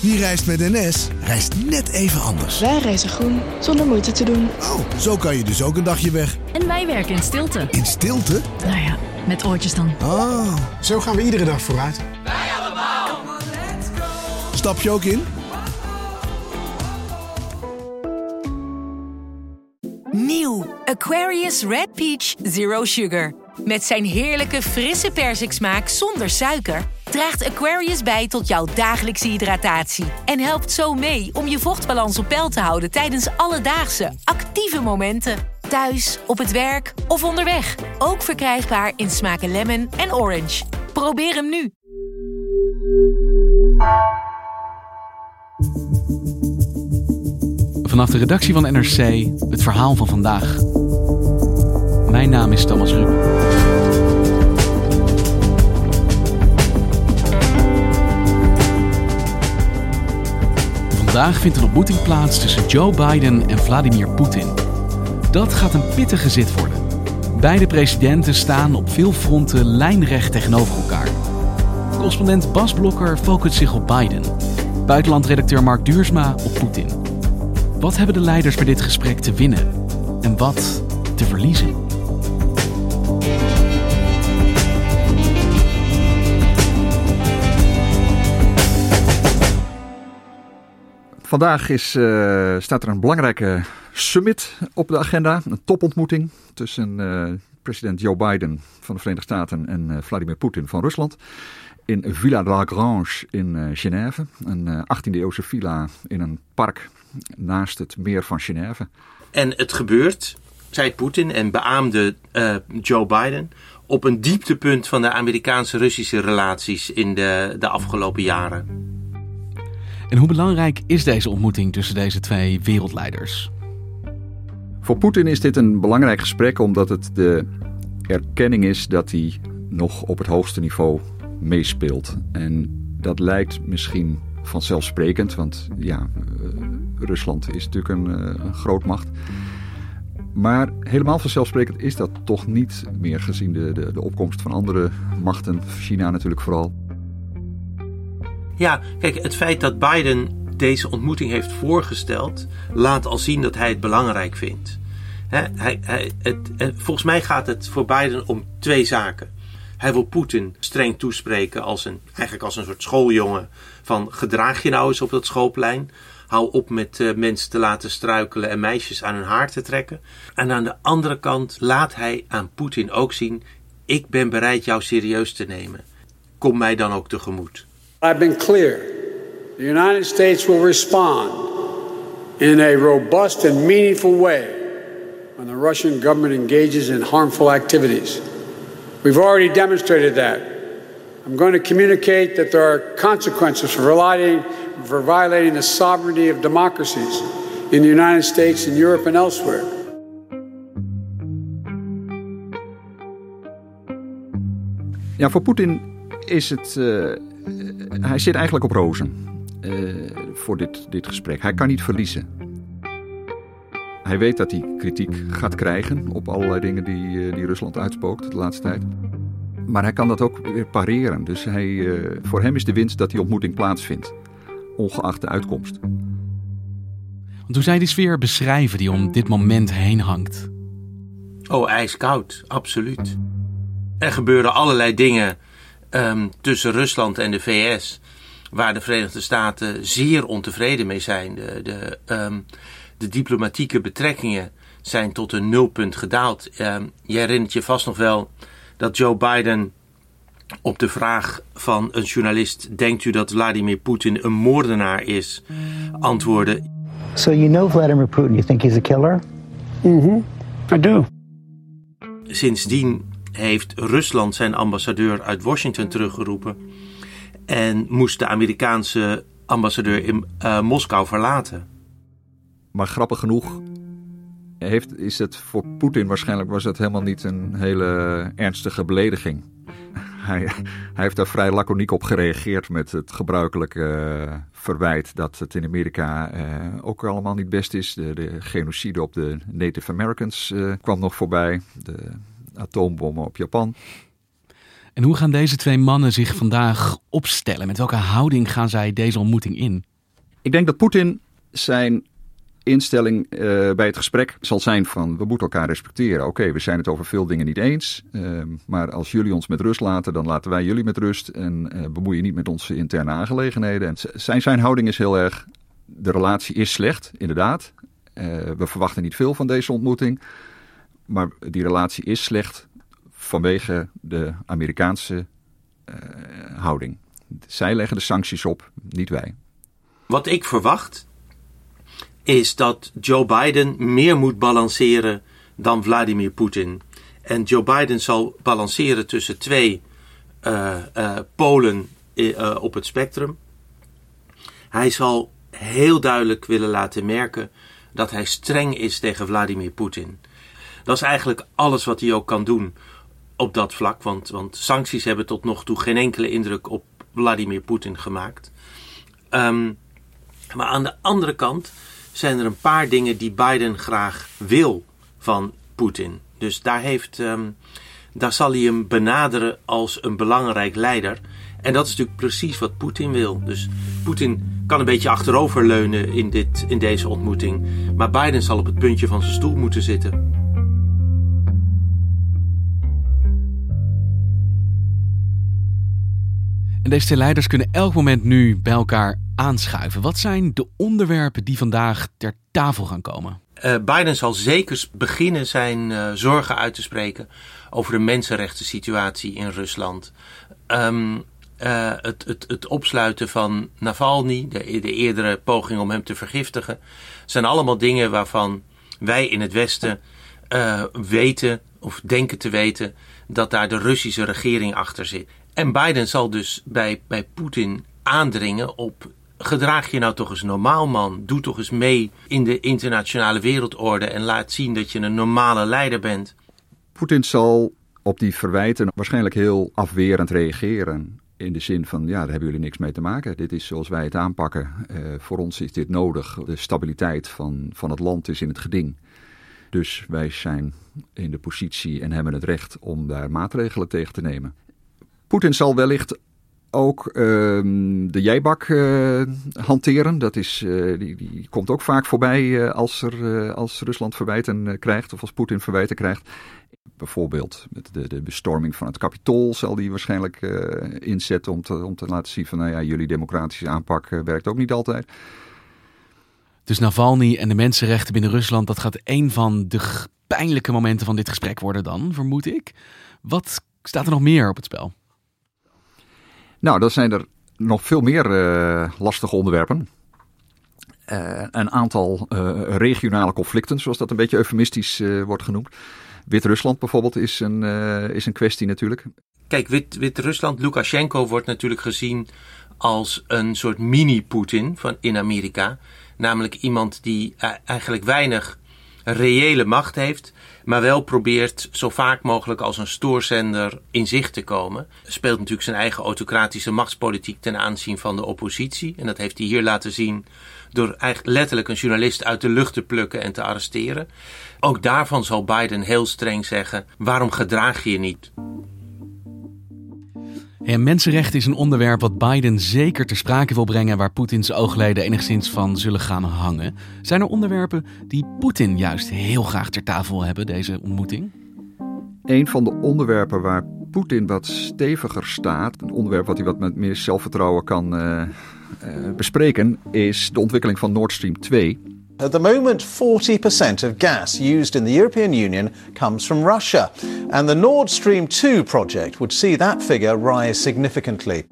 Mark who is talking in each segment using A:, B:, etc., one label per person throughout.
A: Wie reist met NS, reist net even anders.
B: Wij reizen groen, zonder moeite te doen.
A: Oh, zo kan je dus ook een dagje weg.
C: En wij werken in stilte.
A: In stilte?
C: Nou ja, met oortjes dan.
A: Oh.
D: Zo gaan we iedere dag vooruit.
A: Stap je ook in?
E: Nieuw Aquarius Red Peach Zero Sugar. Met zijn heerlijke frisse persiksmaak zonder suiker draagt Aquarius bij tot jouw dagelijkse hydratatie en helpt zo mee om je vochtbalans op peil te houden tijdens alledaagse actieve momenten. Thuis, op het werk of onderweg. Ook verkrijgbaar in smaken lemon en orange. Probeer hem nu.
F: Vanaf de redactie van NRC het verhaal van vandaag. Mijn naam is Thomas Ruben. Vandaag vindt een ontmoeting plaats tussen Joe Biden en Vladimir Poetin. Dat gaat een pittige zit worden. Beide presidenten staan op veel fronten lijnrecht tegenover elkaar. Correspondent Bas Blokker focust zich op Biden. Buitenlandredacteur Mark Duursma op Poetin. Wat hebben de leiders bij dit gesprek te winnen en wat te verliezen?
G: Vandaag is, uh, staat er een belangrijke summit op de agenda. Een topontmoeting tussen uh, president Joe Biden van de Verenigde Staten en uh, Vladimir Poetin van Rusland. In Villa de la Grange in Genève. Een 18e eeuwse villa in een park naast het meer van Genève.
H: En het gebeurt, zei Poetin en beaamde Joe Biden, op een dieptepunt van de Amerikaanse-Russische relaties in de, de afgelopen jaren.
F: En hoe belangrijk is deze ontmoeting tussen deze twee wereldleiders?
G: Voor Poetin is dit een belangrijk gesprek omdat het de erkenning is dat hij nog op het hoogste niveau meespeelt. En dat lijkt misschien vanzelfsprekend, want ja, Rusland is natuurlijk een, een grootmacht. Maar helemaal vanzelfsprekend is dat toch niet meer gezien de, de opkomst van andere machten, China natuurlijk vooral.
H: Ja, kijk, het feit dat Biden deze ontmoeting heeft voorgesteld, laat al zien dat hij het belangrijk vindt. hij, hij, het, volgens mij gaat het voor Biden om twee zaken. Hij wil Poetin streng toespreken als een, eigenlijk als een soort schooljongen. Van gedraag je nou eens op dat schoolplein. Hou op met uh, mensen te laten struikelen en meisjes aan hun haar te trekken. En aan de andere kant laat hij aan Poetin ook zien: ik ben bereid jou serieus te nemen. Kom mij dan ook tegemoet.
I: I've been clear. The United States will respond in a robust and meaningful way when the Russian government engages in harmful activities. We've already demonstrated that. I'm going to communicate that there are consequences for violating, for violating the sovereignty of democracies in the United States and Europe and elsewhere.
G: Ja, voor Poetin is het. Uh, hij zit eigenlijk op rozen uh, voor dit, dit gesprek. Hij kan niet verliezen. Hij weet dat hij kritiek gaat krijgen op allerlei dingen die, uh, die Rusland uitspookt de laatste tijd. Maar hij kan dat ook weer pareren. Dus hij, voor hem is de winst dat die ontmoeting plaatsvindt, ongeacht de uitkomst.
F: Want hoe zij die sfeer beschrijven die om dit moment heen hangt?
H: Oh, ijskoud, absoluut. Er gebeuren allerlei dingen um, tussen Rusland en de VS, waar de Verenigde Staten zeer ontevreden mee zijn. De, de, um, de diplomatieke betrekkingen zijn tot een nulpunt gedaald. Um, je herinnert je vast nog wel dat Joe Biden op de vraag van een journalist: Denkt u dat Vladimir Poetin een moordenaar is? antwoordde:
J: So you know Vladimir Putin, you think he's a killer?
I: Mm-hmm. I do.
H: Sindsdien heeft Rusland zijn ambassadeur uit Washington teruggeroepen. En moest de Amerikaanse ambassadeur in uh, Moskou verlaten.
G: Maar grappig genoeg heeft, is het voor Poetin waarschijnlijk was het helemaal niet een hele ernstige belediging. Hij, hij heeft daar vrij laconiek op gereageerd met het gebruikelijke uh, verwijt dat het in Amerika uh, ook allemaal niet best is. De, de genocide op de Native Americans kwam nog voorbij. De atoombommen op Japan.
F: En hoe gaan deze twee mannen zich vandaag opstellen? Met welke houding gaan zij deze ontmoeting in?
G: Ik denk dat Poetin zijn instelling uh, bij het gesprek zal zijn van we moeten elkaar respecteren. Oké, we zijn het over veel dingen niet eens. Uh, maar als jullie ons met rust laten, dan laten wij jullie met rust. En uh, bemoei je niet met onze interne aangelegenheden. En zijn, zijn houding is heel erg. De relatie is slecht, inderdaad. we verwachten niet veel van deze ontmoeting. Maar die relatie is slecht vanwege de Amerikaanse houding. Zij leggen de sancties op, niet wij.
H: Wat ik verwacht is dat Joe Biden meer moet balanceren dan Vladimir Poetin. En Joe Biden zal balanceren tussen twee uh, uh, polen op het spectrum. Hij zal heel duidelijk willen laten merken dat hij streng is tegen Vladimir Poetin. Dat is eigenlijk alles wat hij ook kan doen op dat vlak. Want, want sancties hebben tot nog toe geen enkele indruk op Vladimir Poetin gemaakt. Um, maar aan de andere kant zijn er een paar dingen die Biden graag wil van Poetin. Dus daar, heeft, um, daar zal hij hem benaderen als een belangrijk leider. En dat is natuurlijk precies wat Poetin wil. Dus Poetin kan een beetje achteroverleunen in, in deze ontmoeting. Maar Biden zal op het puntje van zijn stoel moeten zitten.
F: En deze twee leiders kunnen elk moment nu bij elkaar aanschuiven. Wat zijn de onderwerpen die vandaag ter tafel gaan komen?
H: Uh, Biden zal zeker beginnen zijn uh, zorgen uit te spreken over de mensenrechten situatie in Rusland. Um, uh, het, het, het, opsluiten van Navalny, de, de, eerdere poging om hem te vergiftigen, zijn allemaal dingen waarvan wij in het Westen weten of denken te weten dat daar de Russische regering achter zit. En Biden zal dus bij, bij Poetin aandringen op gedraag je nou toch eens normaal, man. Doe toch eens mee in de internationale wereldorde en laat zien dat je een normale leider bent.
G: Poetin zal op die verwijten waarschijnlijk heel afwerend reageren. In de zin van, ja, daar hebben jullie niks mee te maken. Dit is zoals wij het aanpakken. Uh, voor ons is dit nodig. De stabiliteit van, van het land is in het geding. Dus wij zijn in de positie en hebben het recht om daar maatregelen tegen te nemen. Poetin zal wellicht ook ehm, de jijbak uh, hanteren. Dat is, uh, die, die komt ook vaak voorbij uh, als, er, als Rusland verwijten krijgt of als Poetin verwijten krijgt. Bijvoorbeeld met de, de bestorming van het kapitool zal die waarschijnlijk inzetten om te, om te laten zien van nou ja, jullie democratische aanpak werkt ook niet altijd.
F: Dus Navalny en de mensenrechten binnen Rusland, dat gaat een van de pijnlijke momenten van dit gesprek worden dan, vermoed ik. Wat staat er nog meer op het spel?
G: Nou, dan zijn er nog veel meer uh, lastige onderwerpen. Uh, een aantal uh, regionale conflicten, zoals dat een beetje eufemistisch wordt genoemd. Wit-Rusland bijvoorbeeld is een, is een kwestie natuurlijk.
H: Kijk, Wit-Rusland, Lukashenko wordt natuurlijk gezien als een soort mini-Poetin in Amerika. Namelijk iemand die eigenlijk weinig reële macht heeft, maar wel probeert zo vaak mogelijk als een stoorzender in zicht te komen. Speelt natuurlijk zijn eigen autocratische machtspolitiek ten aanzien van de oppositie. En dat heeft hij hier laten zien door eigenlijk letterlijk een journalist uit de lucht te plukken en te arresteren. Ook daarvan zal Biden heel streng zeggen: waarom gedraag je je niet?
F: Ja, mensenrechten is een onderwerp wat Biden zeker ter sprake wil brengen waar Poetins oogleden enigszins van zullen gaan hangen. Zijn er onderwerpen die Poetin juist heel graag ter tafel hebben, deze ontmoeting?
G: Een van de onderwerpen waar Poetin wat steviger staat, een onderwerp wat hij wat met meer zelfvertrouwen kan uh, uh, bespreken, is de ontwikkeling van Nord Stream 2.
K: At the moment, 40% of gas used in the European Union comes from Russia, and the Nord Stream 2 project would see that figure rise significantly.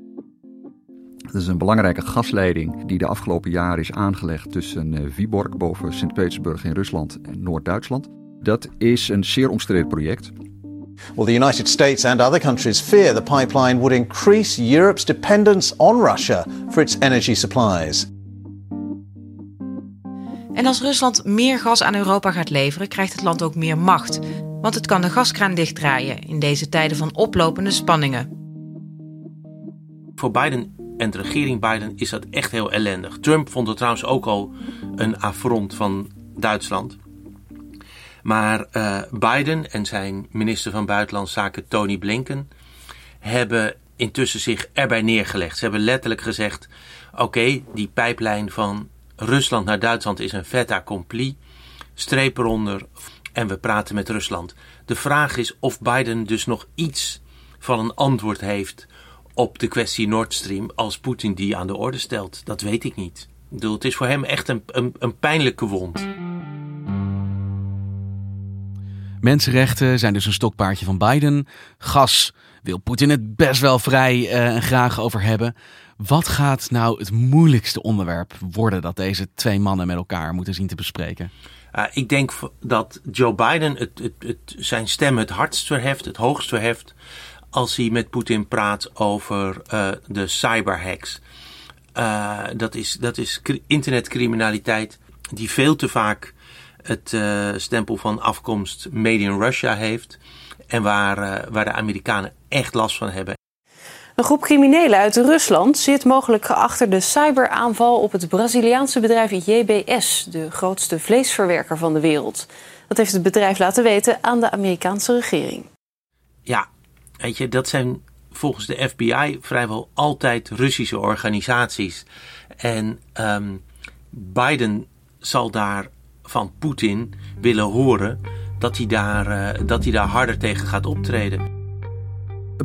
G: Het is een belangrijke gasleiding die de afgelopen jaren is aangelegd tussen uh, Viborg boven Sint-Petersburg in Rusland en Noord-Duitsland. Dat is een zeer omstreden project.
K: Well, the United States and other countries fear the pipeline would increase Europe's dependence on Russia for its energy supplies.
L: En als Rusland meer gas aan Europa gaat leveren, krijgt het land ook meer macht. Want het kan de gaskraan dichtdraaien in deze tijden van oplopende spanningen.
H: Voor Biden en de regering Biden is dat echt heel ellendig. Trump vond het trouwens ook al een affront van Duitsland. Maar uh, Biden en zijn minister van Buitenlandse Zaken Tony Blinken hebben intussen zich erbij neergelegd. Ze hebben letterlijk gezegd: oké, die pijplijn van Rusland naar Duitsland is een fait accompli. Streep eronder en we praten met Rusland. De vraag is of Biden dus nog iets van een antwoord heeft op de kwestie Nord Stream als Poetin die aan de orde stelt. Dat weet ik niet. Ik bedoel, het is voor hem echt een, een, een pijnlijke wond.
F: Mensenrechten zijn dus een stokpaardje van Biden. Gas wil Poetin het best wel vrij uh, en graag over hebben. Wat gaat nou het moeilijkste onderwerp worden dat deze twee mannen met elkaar moeten zien te bespreken?
H: Uh, ik denk dat Joe Biden het, het, het, zijn stem het hardst verheft, het hoogst verheft, als hij met Poetin praat over uh, de cyberhacks. Uh, dat is, dat is internetcriminaliteit die veel te vaak het stempel van afkomst Made in Russia heeft. En waar, waar de Amerikanen echt last van hebben.
M: Een groep criminelen uit Rusland zit mogelijk achter de cyberaanval op het Braziliaanse bedrijf JBS, de grootste vleesverwerker van de wereld. Dat heeft het bedrijf laten weten aan de Amerikaanse regering.
H: Ja, weet je, dat zijn volgens de FBI vrijwel altijd Russische organisaties. En um, Biden zal daar van Poetin willen horen dat hij, daar, uh, dat hij daar harder tegen gaat optreden.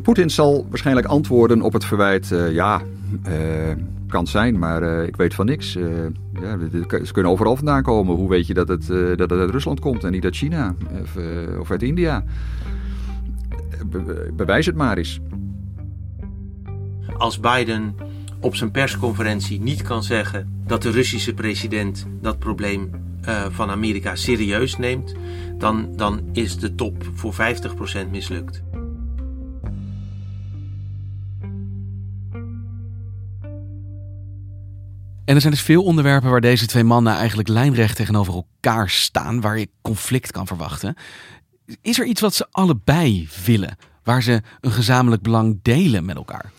G: Poetin zal waarschijnlijk antwoorden op het verwijt: uh, ja, uh, kan zijn, maar ik weet van niks. ja, ze kunnen overal vandaan komen. Hoe weet je dat het, dat het uit Rusland komt en niet uit China of, uit India? Be bewijs het maar eens.
H: Als Biden op zijn persconferentie niet kan zeggen dat de Russische president dat probleem van Amerika serieus neemt, dan, dan is de top voor 50% mislukt.
F: En er zijn dus veel onderwerpen waar deze twee mannen eigenlijk lijnrecht tegenover elkaar staan, waar je conflict kan verwachten. Is er iets wat ze allebei willen, waar ze een gezamenlijk belang delen met elkaar?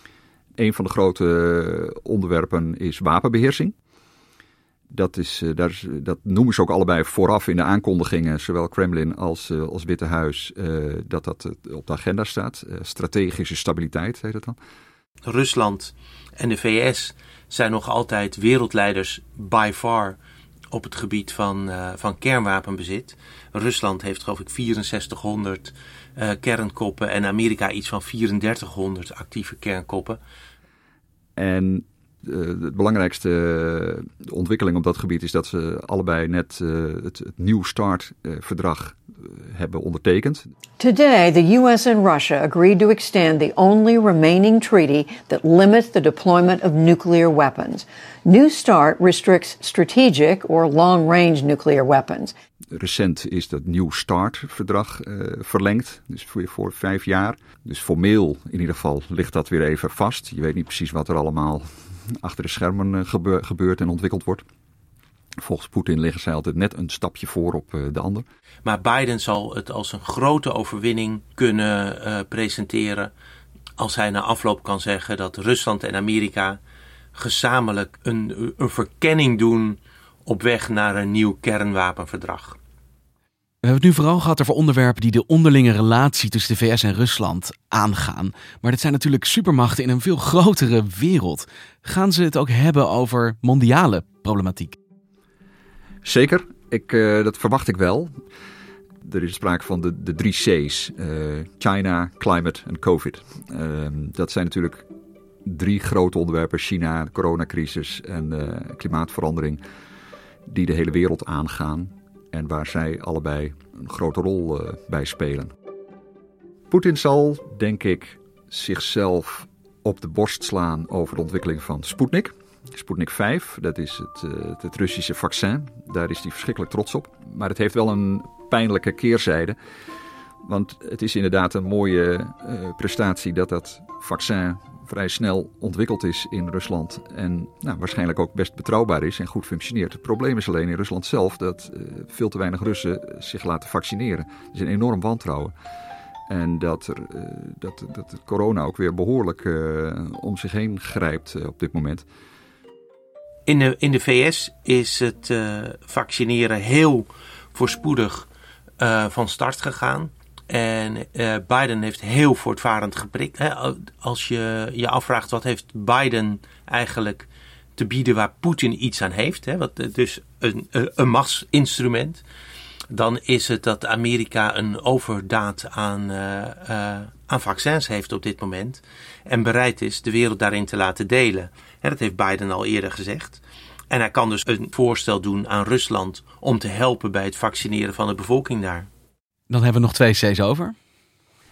G: Een van de grote onderwerpen is wapenbeheersing. Dat, is, eh, daar is, dat noemen ze ook allebei vooraf in de aankondigingen, zowel Kremlin als, als Witte Huis, dat dat op de agenda staat. Strategische stabiliteit heet het dan.
H: Rusland en de VS zijn nog altijd wereldleiders by far op het gebied van, van kernwapenbezit. Rusland heeft geloof ik 6400 kernkoppen en Amerika iets van 3400 actieve kernkoppen.
G: En de belangrijkste ontwikkeling op dat gebied is dat ze allebei net het, het New Start-verdrag hebben ondertekend.
N: Today, the US and Russia agreed to extend the only remaining treaty that limits the deployment of nuclear weapons. New START restricts strategic or long-range nuclear weapons.
G: Recent is dat New Start-verdrag uh, verlengd, dus voor, voor vijf jaar. Dus formeel in ieder geval ligt dat weer even vast. Je weet niet precies wat er allemaal achter de schermen gebeur, gebeurt en ontwikkeld wordt. Volgens Poetin liggen zij altijd net een stapje voor op de ander.
H: Maar Biden zal het als een grote overwinning kunnen uh, presenteren. Als hij na afloop kan zeggen dat Rusland en Amerika gezamenlijk een, een verkenning doen op weg naar een nieuw kernwapenverdrag.
F: We hebben het nu vooral gehad over onderwerpen die de onderlinge relatie tussen de VS en Rusland aangaan. Maar dit zijn natuurlijk supermachten in een veel grotere wereld. Gaan ze het ook hebben over mondiale problematiek?
G: Zeker, ik, uh, dat verwacht ik wel. Er is sprake van de, de drie C's: uh, China, climate en COVID. Uh, dat zijn natuurlijk drie grote onderwerpen: China, de coronacrisis en uh, klimaatverandering, die de hele wereld aangaan en waar zij allebei een grote rol bij spelen. Poetin zal, denk ik, zichzelf op de borst slaan over de ontwikkeling van Sputnik. Sputnik 5, dat is het, uh, het, Russische vaccin. Daar is hij verschrikkelijk trots op. Maar het heeft wel een pijnlijke keerzijde. Want het is inderdaad een mooie uh, prestatie dat dat vaccin vrij snel ontwikkeld is in Rusland. En nou, waarschijnlijk ook best betrouwbaar is en goed functioneert. Het probleem is alleen in Rusland zelf dat uh, veel te weinig Russen zich laten vaccineren. Er is een enorm wantrouwen. En dat, er, dat, dat corona ook weer behoorlijk om zich heen grijpt op dit moment.
H: In de, in de VS is het vaccineren heel voorspoedig van start gegaan. En uh, Biden heeft heel voortvarend geprikt. Hè? Als je je afvraagt wat heeft Biden eigenlijk te bieden waar Poetin iets aan heeft, hè? Wat, dus een, een machtsinstrument, dan is het dat Amerika een overdaad aan, aan vaccins heeft op dit moment en bereid is de wereld daarin te laten delen. Dat heeft Biden al eerder gezegd. En hij kan dus een voorstel doen aan Rusland om te helpen bij het vaccineren van de bevolking daar.
F: Dan hebben we nog twee C's over.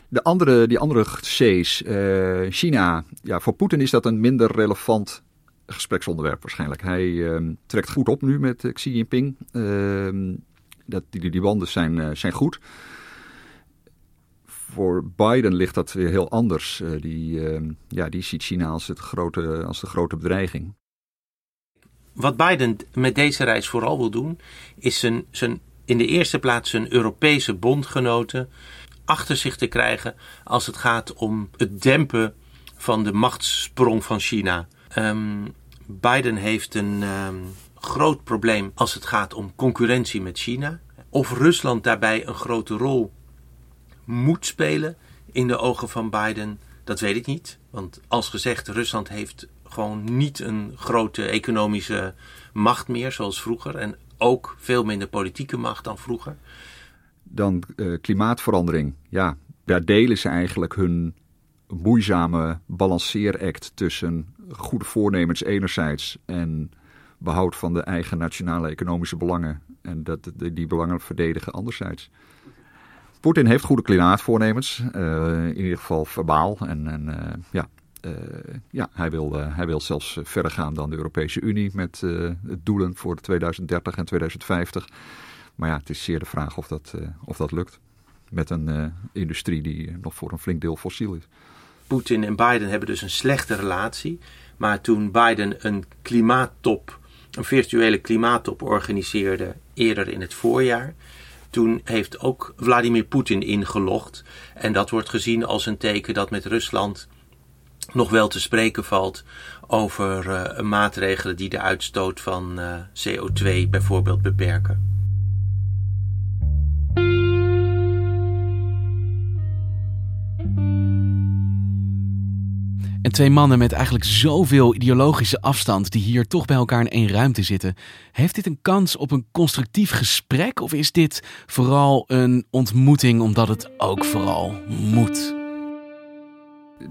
G: De andere, die andere C's, uh, China. Ja, voor Poetin is dat een minder relevant gespreksonderwerp waarschijnlijk. Hij uh, trekt goed op nu met uh, Xi Jinping. Uh, dat, die, die banden zijn, uh, zijn goed. Voor Biden ligt dat weer heel anders. die, ehm, ja, die ziet China als, het grote, als de grote bedreiging.
H: Wat Biden met deze reis vooral wil doen, is zijn, zijn in de eerste plaats zijn Europese bondgenoten achter zich te krijgen als het gaat om het dempen van de machtssprong van China. Um, Biden heeft een um, groot probleem als het gaat om concurrentie met China. Of Rusland daarbij een grote rol moet spelen in de ogen van Biden, dat weet ik niet. Want als gezegd, Rusland heeft gewoon niet een grote economische macht meer zoals vroeger. En ook veel minder politieke macht dan vroeger.
G: Dan uh, klimaatverandering. Ja, daar delen ze eigenlijk hun moeizame balanceeract tussen goede voornemens enerzijds en behoud van de eigen nationale economische belangen en dat, die belangen verdedigen anderzijds. Poetin heeft goede klimaatvoornemens, uh, in ieder geval verbaal. En, en uh, ja, uh, ja, hij wil, hij wil zelfs verder gaan dan de Europese Unie met doelen voor 2030 en 2050. Maar ja, het is zeer de vraag of dat, of dat lukt. Met een industrie die nog voor een flink deel fossiel is.
H: Poetin en Biden hebben dus een slechte relatie. Maar toen Biden een klimaattop, een virtuele klimaattop organiseerde eerder in het voorjaar, toen heeft ook Vladimir Poetin ingelogd. En dat wordt gezien als een teken dat met Rusland nog wel te spreken valt over uh, maatregelen die de uitstoot van uh, CO2 bijvoorbeeld beperken.
F: En twee mannen met eigenlijk zoveel ideologische afstand die hier toch bij elkaar in één ruimte zitten. Heeft dit een kans op een constructief gesprek of is dit vooral een ontmoeting omdat het ook vooral moet?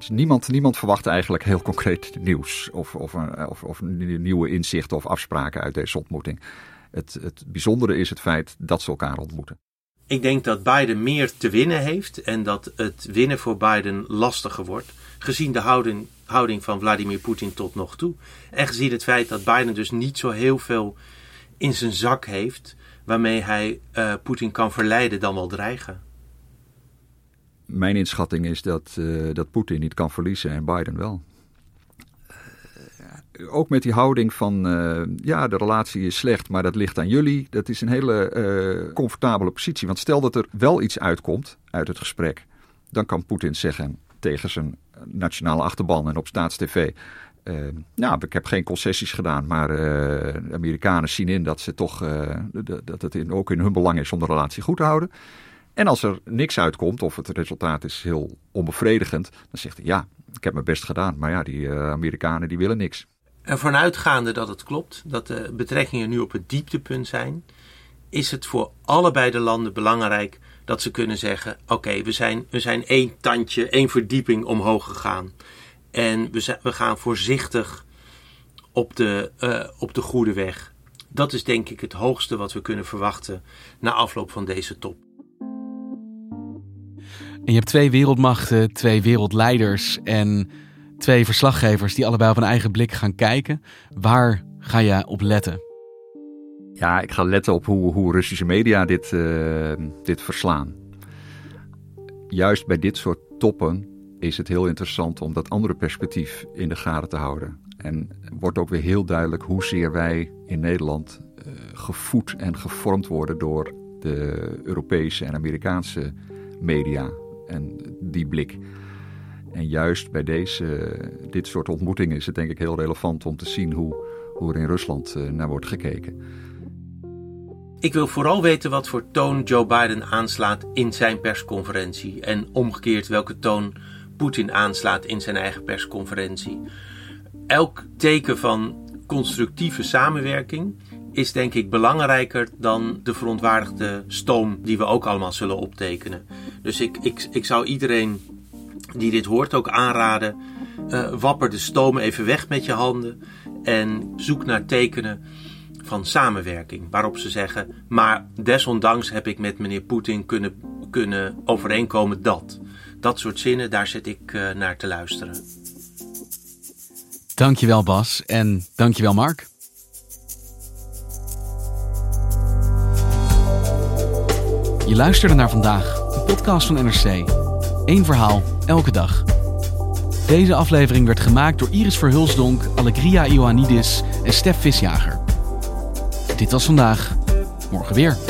G: Niemand, niemand verwacht eigenlijk heel concreet nieuws of, of, of, of nieuwe inzichten of afspraken uit deze ontmoeting. Het, het bijzondere is het feit dat ze elkaar ontmoeten.
H: Ik denk dat Biden meer te winnen heeft en dat het winnen voor Biden lastiger wordt gezien de houding, van Vladimir Poetin tot nog toe. En gezien het feit dat Biden dus niet zo heel veel in zijn zak heeft waarmee hij uh, Poetin kan verleiden dan wel dreigen.
G: Mijn inschatting is dat, uh, dat Poetin niet kan verliezen en Biden wel. Ook met die houding van, ja, de relatie is slecht, maar dat ligt aan jullie. Dat is een hele comfortabele positie. Want stel dat er wel iets uitkomt uit het gesprek, dan kan Poetin zeggen tegen zijn nationale achterban en op staatstv. Uh, nou, ik heb geen concessies gedaan, maar de Amerikanen zien in dat, ze toch, dat het ook in hun belang is om de relatie goed te houden. En als er niks uitkomt of het resultaat is heel onbevredigend, dan zegt hij ja, ik heb mijn best gedaan, maar ja, die Amerikanen die willen niks.
H: En vanuitgaande dat het klopt, dat de betrekkingen nu op het dieptepunt zijn, is het voor allebei de landen belangrijk dat ze kunnen zeggen: oké, we, zijn, we zijn één tandje, één verdieping omhoog gegaan. En we, zijn, we gaan voorzichtig op de, uh, op de goede weg. Dat is denk ik het hoogste wat we kunnen verwachten na afloop van deze top.
F: En je hebt twee wereldmachten, twee wereldleiders en twee verslaggevers die allebei op een eigen blik gaan kijken. Waar ga je op letten?
G: Ja, ik ga letten op hoe, hoe Russische media dit, uh, dit verslaan. Juist bij dit soort toppen is het heel interessant om dat andere perspectief in de gaten te houden. En wordt ook weer heel duidelijk hoezeer wij in Nederland uh, gevoed en gevormd worden door de Europese en Amerikaanse media en die blik. En juist bij deze, dit soort ontmoetingen is het denk ik heel relevant om te zien hoe, hoe er in Rusland uh, naar wordt gekeken.
H: ik wil vooral weten wat voor toon Joe Biden aanslaat in zijn persconferentie. En omgekeerd welke toon Poetin aanslaat in zijn eigen persconferentie. Elk teken van constructieve samenwerking is denk ik belangrijker dan de verontwaardigde stoom die we ook allemaal zullen optekenen. Dus ik, ik, ik zou iedereen die dit hoort ook aanraden: uh, wapper de stoom even weg met je handen en zoek naar tekenen van samenwerking. Waarop ze zeggen: Maar desondanks heb ik met meneer Poetin kunnen, kunnen overeenkomen dat. Dat soort zinnen, daar zit ik uh, naar te luisteren.
F: Dankjewel Bas en dankjewel Mark. Je luisterde naar vandaag, een podcast van NRC. Eén verhaal, elke dag. Deze aflevering werd gemaakt door Iris Verhulsdonk, Allegria Ioannidis en Stef Visjager. Dit was vandaag, morgen weer.